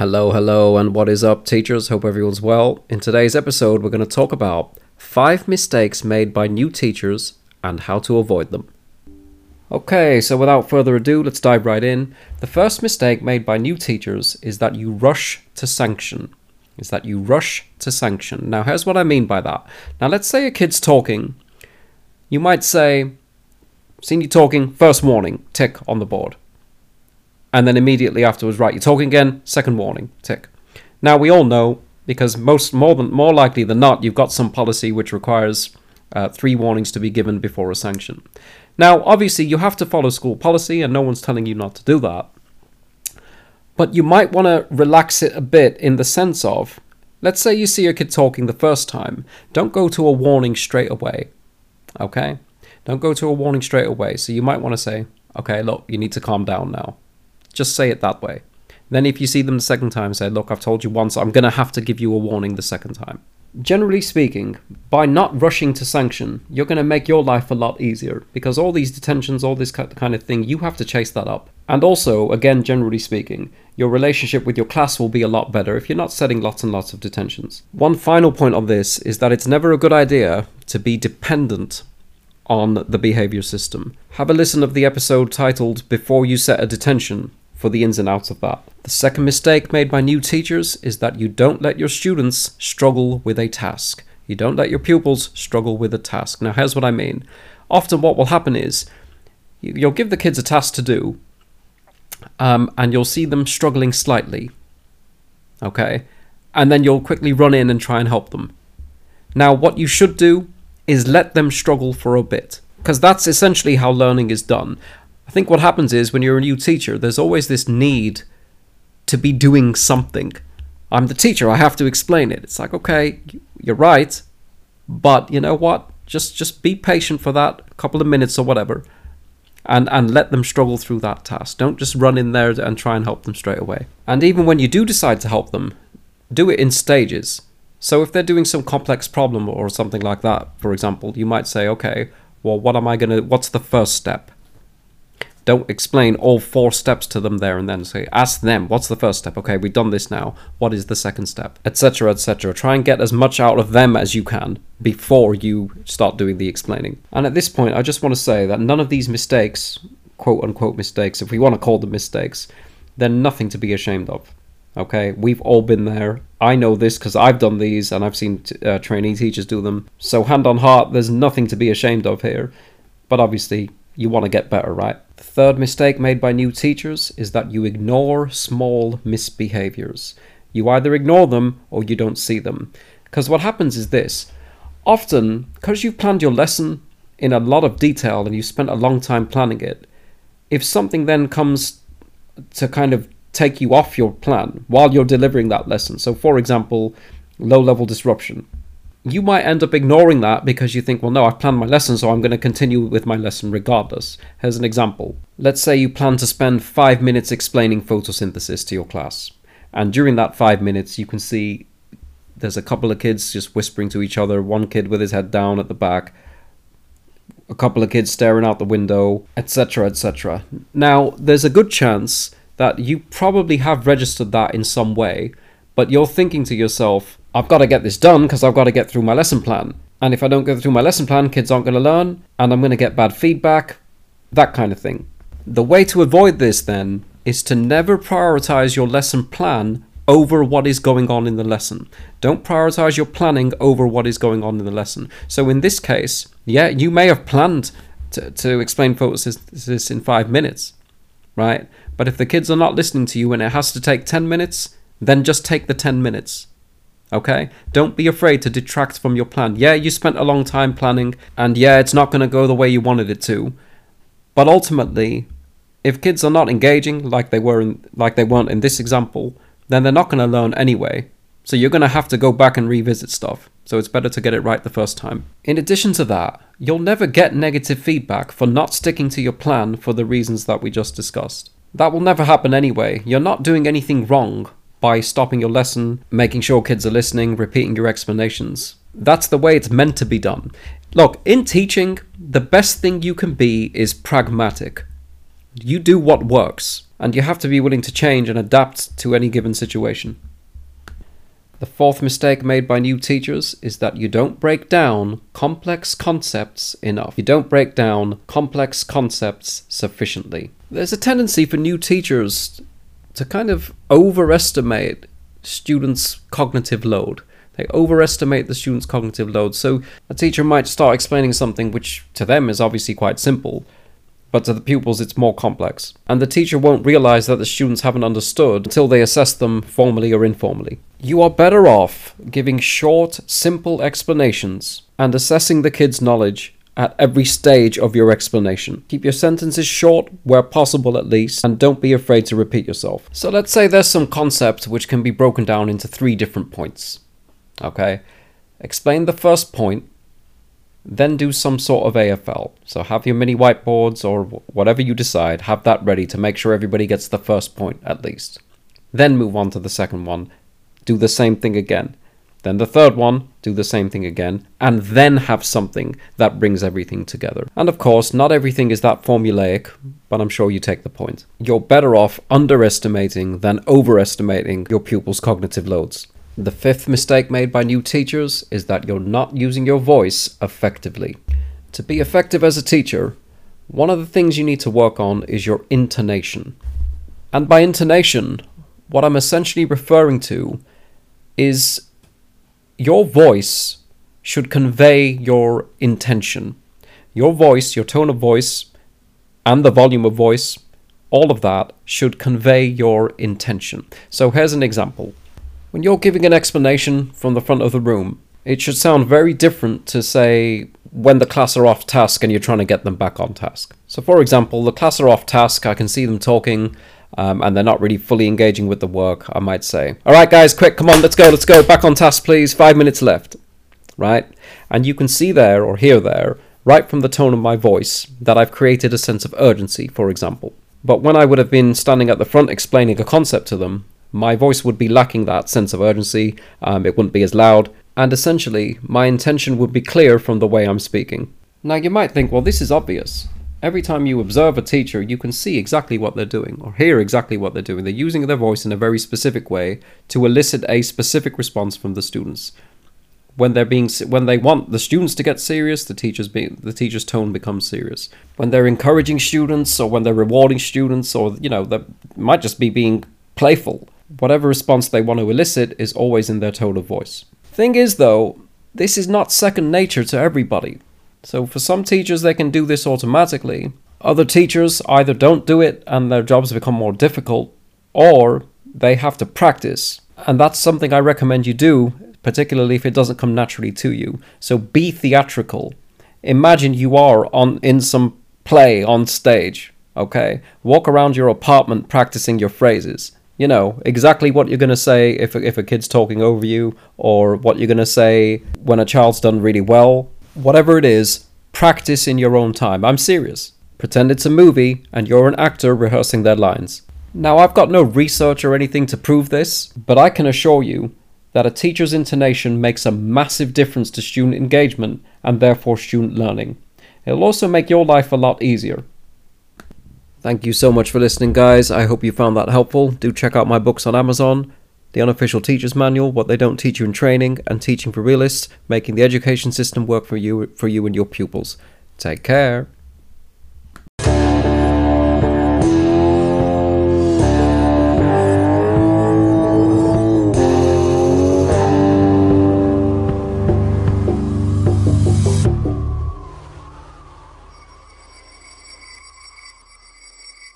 Hello, hello, and what is up, teachers? Hope everyone's well. In today's episode, we're going to talk about five mistakes made by new teachers and how to avoid them. Okay, so without further ado, let's dive right in. The first mistake made by new teachers is that you rush to sanction. Is that you rush to sanction. Now, here's what I mean by that. Now, let's say a kid's talking. You might say, Seen you talking, first warning, tick on the board and then immediately afterwards, right, you're talking again, second warning, tick. Now we all know because most more than more likely than not, you've got some policy which requires uh, three warnings to be given before a sanction. Now, obviously, you have to follow school policy, and no one's telling you not to do that. But you might want to relax it a bit in the sense of, let's say you see your kid talking the first time, don't go to a warning straight away. Okay? Don't go to a warning straight away. So you might want to say, okay, look, you need to calm down now. Just say it that way. Then, if you see them the second time, say, Look, I've told you once, I'm going to have to give you a warning the second time. Generally speaking, by not rushing to sanction, you're going to make your life a lot easier because all these detentions, all this kind of thing, you have to chase that up. And also, again, generally speaking, your relationship with your class will be a lot better if you're not setting lots and lots of detentions. One final point on this is that it's never a good idea to be dependent on the behavior system. Have a listen of the episode titled Before You Set a Detention for the ins and outs of that. The second mistake made by new teachers is that you don't let your students struggle with a task. You don't let your pupils struggle with a task. Now, here's what I mean. Often, what will happen is you'll give the kids a task to do, um, and you'll see them struggling slightly. Okay? And then you'll quickly run in and try and help them. Now, what you should do is let them struggle for a bit because that's essentially how learning is done. I think what happens is when you're a new teacher, there's always this need to be doing something. I'm the teacher, I have to explain it. It's like, okay, you're right, but you know what? Just just be patient for that couple of minutes or whatever. And, and let them struggle through that task. Don't just run in there and try and help them straight away. And even when you do decide to help them, do it in stages. So if they're doing some complex problem or something like that, for example, you might say, okay, well, what am I going to, what's the first step? Don't explain all four steps to them there and then. Say ask them what's the first step? Okay we've done this now. What is the second step? Etc etc try and get as much out of them as you can before you start doing the explaining. And at this point i just want to say that none of these mistakes quote unquote mistakes if we want to call them mistakes they're nothing to be ashamed of okay? We've all been there. I know this because i've done these and i've seen uh, trainee teachers do them. So hand on heart there's nothing to be ashamed of here. But obviously you want to get better right the third mistake made by new teachers is that you ignore small misbehaviors. You either ignore them or you don't see them. Because what happens is this often, because you've planned your lesson in a lot of detail and you spent a long time planning it, if something then comes to kind of take you off your plan while you're delivering that lesson, so for example, low level disruption, you might end up ignoring that because you think, well, no, I've planned my lesson, so I'm going to continue with my lesson regardless. Here's an example. Let's say you plan to spend five minutes explaining photosynthesis to your class. And during that five minutes, you can see there's a couple of kids just whispering to each other, one kid with his head down at the back, a couple of kids staring out the window, etc., etc. Now, there's a good chance that you probably have registered that in some way, but you're thinking to yourself, I've got to get this done because I've got to get through my lesson plan. And if I don't go through my lesson plan, kids aren't going to learn, and I'm going to get bad feedback, that kind of thing. The way to avoid this, then, is to never prioritize your lesson plan over what is going on in the lesson. Don't prioritize your planning over what is going on in the lesson. So, in this case, yeah, you may have planned to, to explain photosynthesis in five minutes, right? But if the kids are not listening to you and it has to take 10 minutes, then just take the 10 minutes. Okay? Don't be afraid to detract from your plan. Yeah, you spent a long time planning, and yeah, it's not going to go the way you wanted it to. But ultimately, if kids are not engaging like they were in, like they weren't in this example, then they're not going to learn anyway. So you're going to have to go back and revisit stuff. So it's better to get it right the first time. In addition to that, you'll never get negative feedback for not sticking to your plan for the reasons that we just discussed. That will never happen anyway. You're not doing anything wrong by stopping your lesson, making sure kids are listening, repeating your explanations. That's the way it's meant to be done. Look, in teaching, the best thing you can be is pragmatic. You do what works, and you have to be willing to change and adapt to any given situation. The fourth mistake made by new teachers is that you don't break down complex concepts enough. You don't break down complex concepts sufficiently. There's a tendency for new teachers to kind of overestimate students' cognitive load. They overestimate the student's cognitive load. So a teacher might start explaining something which to them is obviously quite simple, but to the pupils it's more complex. And the teacher won't realize that the students haven't understood until they assess them formally or informally. You are better off giving short, simple explanations and assessing the kid's knowledge at every stage of your explanation. Keep your sentences short, where possible at least, and don't be afraid to repeat yourself. So let's say there's some concept which can be broken down into three different points. Okay? Explain the first point, then do some sort of AFL. So have your mini whiteboards or whatever you decide, have that ready to make sure everybody gets the first point at least. Then move on to the second one. Do the same thing again. Then the third one, do the same thing again, and then have something that brings everything together. And of course, not everything is that formulaic, but I'm sure you take the point. You're better off underestimating than overestimating your pupils' cognitive loads. The fifth mistake made by new teachers is that you're not using your voice effectively. To be effective as a teacher, one of the things you need to work on is your intonation. And by intonation, what I'm essentially referring to is your voice should convey your intention. Your voice, your tone of voice, and the volume of voice, all of that should convey your intention. So here's an example. When you're giving an explanation from the front of the room, it should sound very different to say when the class are off task and you're trying to get them back on task. So, for example, the class are off task, I can see them talking, um, and they're not really fully engaging with the work, I might say. All right, guys, quick, come on, let's go, let's go, back on task, please. Five minutes left, right? And you can see there or hear there, right from the tone of my voice, that I've created a sense of urgency, for example. But when I would have been standing at the front explaining a concept to them, my voice would be lacking that sense of urgency, um, it wouldn't be as loud, and essentially, my intention would be clear from the way I'm speaking. Now, you might think, well, this is obvious. Every time you observe a teacher, you can see exactly what they're doing or hear exactly what they're doing. They're using their voice in a very specific way to elicit a specific response from the students. When they're being when they want the students to get serious, the teachers be, the teacher's tone becomes serious. When they're encouraging students or when they're rewarding students or you know, that might just be being playful. Whatever response they want to elicit is always in their tone of voice. Thing is though, this is not second nature to everybody. So for some teachers, they can do this automatically. Other teachers either don't do it and their jobs become more difficult, or they have to practice. And that's something I recommend you do, particularly if it doesn't come naturally to you. So be theatrical. Imagine you are on in some play on stage, okay? Walk around your apartment practicing your phrases. You know, exactly what you're going to say if, if a kid's talking over you, or what you're going to say when a child's done really well, whatever it is, practice in your own time. I'm serious. Pretend it's a movie and you're an actor rehearsing their lines. Now, I've got no research or anything to prove this, but I can assure you that a teacher's intonation makes a massive difference to student engagement and therefore student learning. It'll also make your life a lot easier. Thank you so much for listening, guys. I hope you found that helpful. Do check out my books on Amazon the unofficial teacher's manual, what they don't teach you in training, and teaching for realists, making the education system work for you for you and your pupils. Take care.